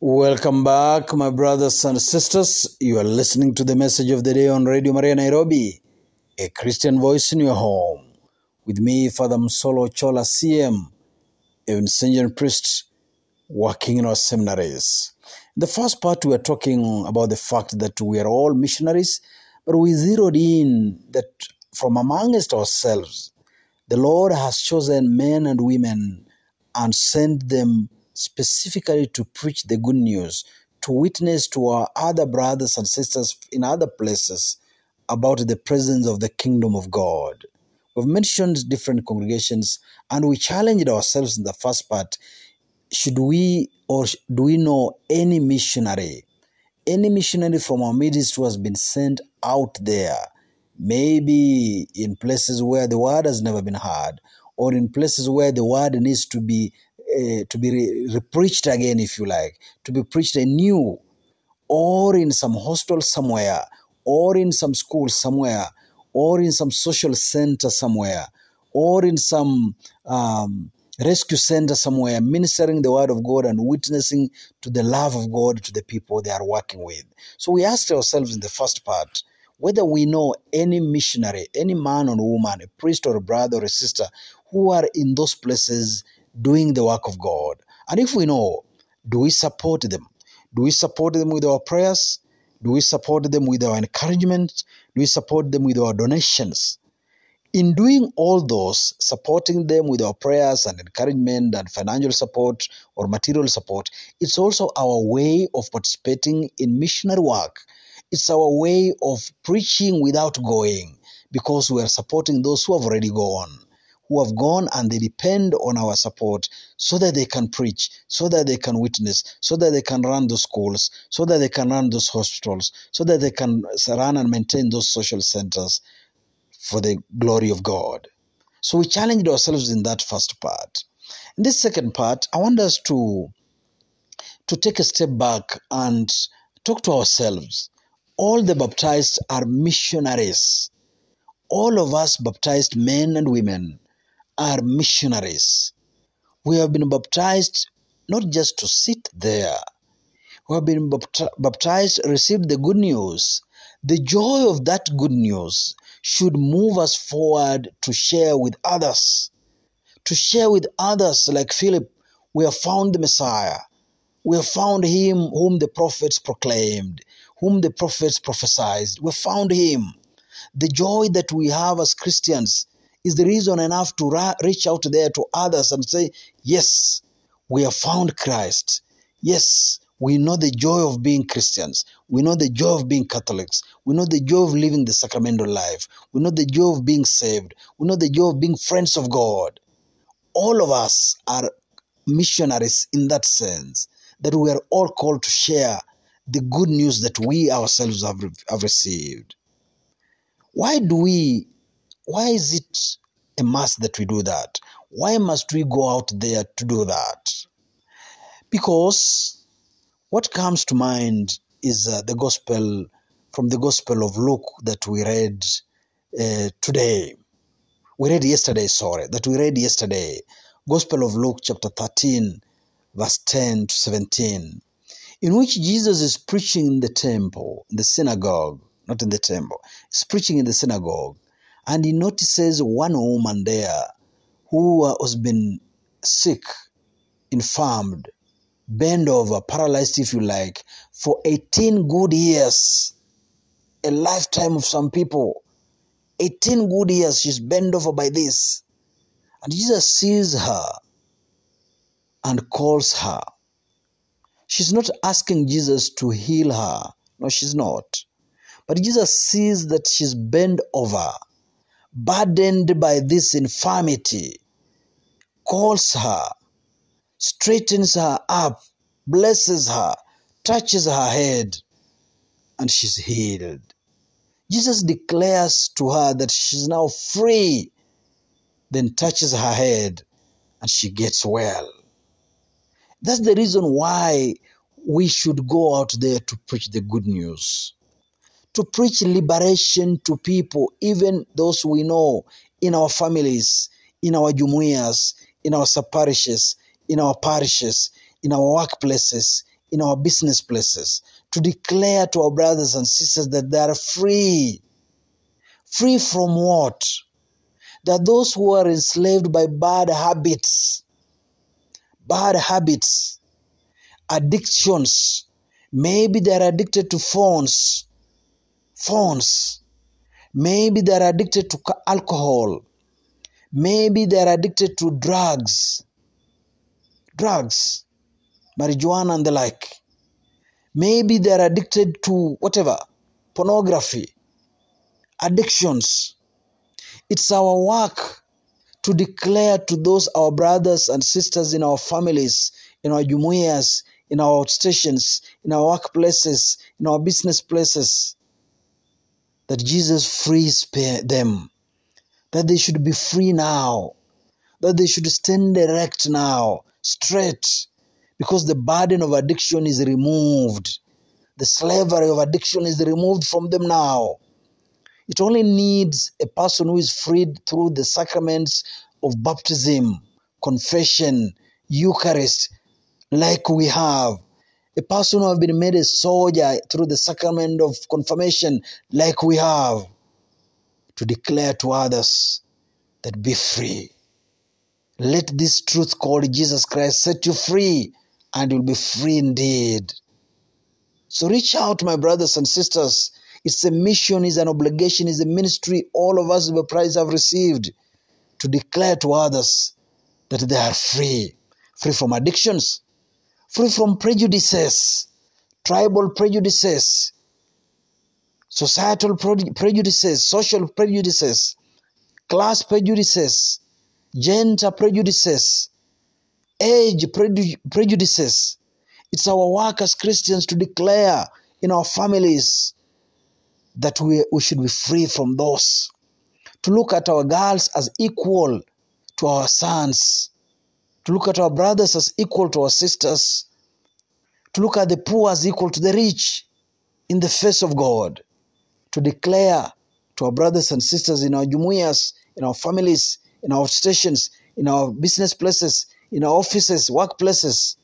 Welcome back, my brothers and sisters. You are listening to the message of the day on Radio Maria Nairobi, a Christian voice in your home. With me, Father Msolo Chola CM, a Vincentian priest working in our seminaries. In the first part, we are talking about the fact that we are all missionaries, but we zeroed in that from amongst ourselves, the Lord has chosen men and women and sent them specifically to preach the good news, to witness to our other brothers and sisters in other places about the presence of the kingdom of God. We've mentioned different congregations and we challenged ourselves in the first part should we or do we know any missionary? Any missionary from our midst who has been sent out there, maybe in places where the word has never been heard, or in places where the word needs to be uh, to be re- preached again, if you like, to be preached anew, or in some hostel somewhere, or in some school somewhere, or in some social center somewhere, or in some um, rescue center somewhere, ministering the word of God and witnessing to the love of God to the people they are working with. So we asked ourselves in the first part whether we know any missionary, any man or woman, a priest or a brother or a sister who are in those places doing the work of God. And if we know, do we support them? Do we support them with our prayers? Do we support them with our encouragement? Do we support them with our donations? In doing all those, supporting them with our prayers and encouragement and financial support or material support, it's also our way of participating in missionary work. It's our way of preaching without going because we are supporting those who have already gone who have gone and they depend on our support so that they can preach, so that they can witness, so that they can run those schools, so that they can run those hospitals, so that they can run and maintain those social centers for the glory of God. So we challenged ourselves in that first part. In this second part, I want us to, to take a step back and talk to ourselves. All the baptized are missionaries. All of us baptized men and women are missionaries. We have been baptized not just to sit there. We have been baptized, received the good news. The joy of that good news should move us forward to share with others. To share with others, like Philip, we have found the Messiah. We have found him whom the prophets proclaimed, whom the prophets prophesied. We found him. The joy that we have as Christians is the reason enough to ra- reach out there to others and say, Yes, we have found Christ. Yes, we know the joy of being Christians. We know the joy of being Catholics. We know the joy of living the sacramental life. We know the joy of being saved. We know the joy of being friends of God. All of us are missionaries in that sense, that we are all called to share the good news that we ourselves have, have received. Why do we why is it a must that we do that? Why must we go out there to do that? Because what comes to mind is uh, the gospel from the gospel of Luke that we read uh, today. We read yesterday, sorry, that we read yesterday. Gospel of Luke, chapter 13, verse 10 to 17, in which Jesus is preaching in the temple, in the synagogue, not in the temple, he's preaching in the synagogue and he notices one woman there who has been sick, infirmed, bent over, paralyzed, if you like, for 18 good years, a lifetime of some people. 18 good years she's bent over by this. And Jesus sees her and calls her. She's not asking Jesus to heal her. No, she's not. But Jesus sees that she's bent over burdened by this infirmity, calls her, straightens her up, blesses her, touches her head, and she's healed. Jesus declares to her that she's now free, then touches her head, and she gets well. That's the reason why we should go out there to preach the good news to preach liberation to people, even those we know in our families, in our jumuiyas, in our parishes, in our parishes, in our workplaces, in our business places, to declare to our brothers and sisters that they are free. Free from what? That those who are enslaved by bad habits, bad habits, addictions, maybe they're addicted to phones, phones, maybe they're addicted to alcohol, maybe they're addicted to drugs, drugs, marijuana and the like. Maybe they're addicted to whatever, pornography, addictions. It's our work to declare to those our brothers and sisters in our families, in our jumuiyas, in our stations, in our workplaces, in our business places, that Jesus frees them, that they should be free now, that they should stand erect now, straight, because the burden of addiction is removed. The slavery of addiction is removed from them now. It only needs a person who is freed through the sacraments of baptism, confession, Eucharist, like we have. A person who has been made a soldier through the sacrament of confirmation, like we have, to declare to others that be free. Let this truth called Jesus Christ set you free and you'll be free indeed. So reach out, my brothers and sisters. It's a mission, it's an obligation, it's a ministry all of us the prize have received to declare to others that they are free, free from addictions, free from prejudices, tribal prejudices, societal prejudices, social prejudices, class prejudices, gender prejudices, age prejudices. It's our work as Christians to declare in our families that we, we should be free from those. To look at our girls as equal to our sons. To look at our brothers as equal to our sisters. To look at the poor as equal to the rich in the face of God. To declare to our brothers and sisters in our jumuiyas, in our families, in our stations, in our business places, in our offices, workplaces,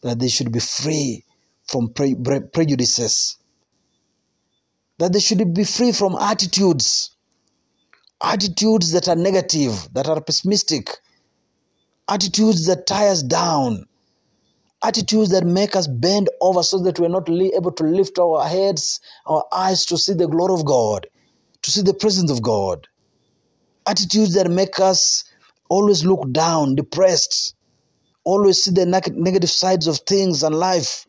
that they should be free from pre- prejudices, that they should be free from attitudes, attitudes that are negative, that are pessimistic, attitudes that tie us down, attitudes that make us bend over so that we're not able to lift our heads, our eyes to see the glory of God, to see the presence of God, attitudes that make us always look down, depressed, always see the negative sides of things and life.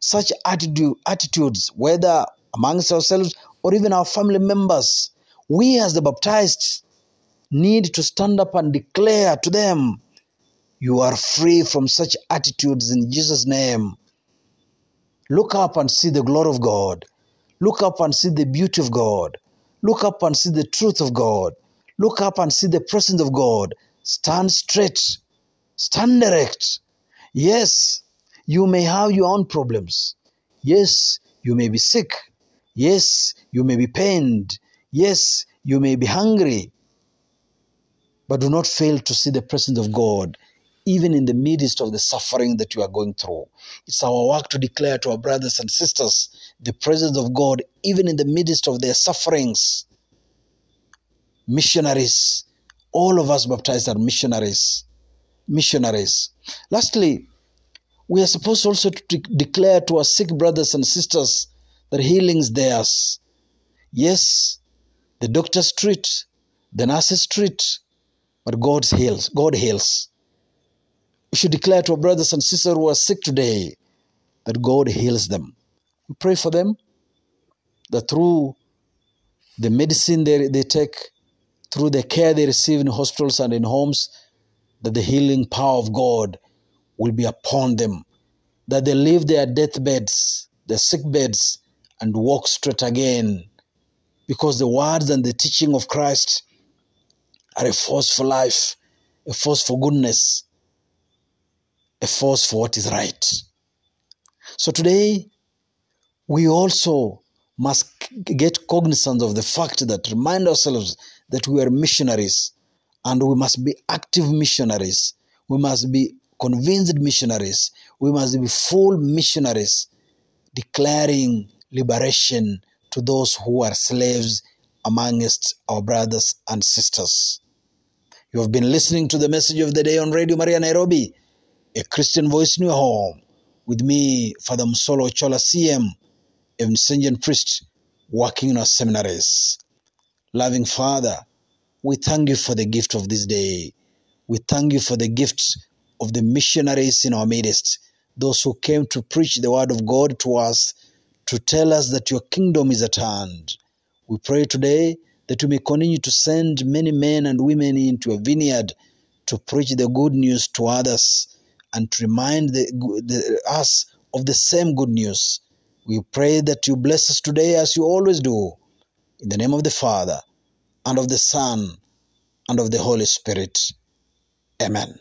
Such attitude, attitudes, whether amongst ourselves or even our family members, we as the baptized need to stand up and declare to them, You are free from such attitudes in Jesus' name. Look up and see the glory of God. Look up and see the beauty of God. Look up and see the truth of God. Look up and see the presence of God. Stand straight. Stand erect. Yes, you may have your own problems. Yes, you may be sick. Yes, you may be pained. Yes, you may be hungry. But do not fail to see the presence of God even in the midst of the suffering that you are going through. It's our work to declare to our brothers and sisters the presence of God even in the midst of their sufferings missionaries. All of us baptized are missionaries. Missionaries. Lastly, we are supposed also to de- declare to our sick brothers and sisters that healing is theirs. Yes, the doctors treat, the nurses treat, but God heals. God heals. We should declare to our brothers and sisters who are sick today that God heals them. We pray for them that through the medicine they, they take, through the care they receive in hospitals and in homes, that the healing power of God will be upon them, that they leave their deathbeds, their sick beds, and walk straight again. Because the words and the teaching of Christ are a force for life, a force for goodness, a force for what is right. So today, we also must get cognizance of the fact that remind ourselves that we are missionaries and we must be active missionaries. We must be convinced missionaries. We must be full missionaries declaring liberation to those who are slaves amongst our brothers and sisters. You have been listening to the message of the day on Radio Maria Nairobi, a Christian voice in your home, with me, Father Msolo Chola CM, a Vincentian priest working in our seminaries. Loving Father, we thank you for the gift of this day. We thank you for the gift of the missionaries in our midst, those who came to preach the word of God to us, to tell us that your kingdom is at hand. We pray today that you may continue to send many men and women into a vineyard to preach the good news to others and to remind the, the, us of the same good news. We pray that you bless us today as you always do. In the name of the Father, and of the Son, and of the Holy Spirit. Amen.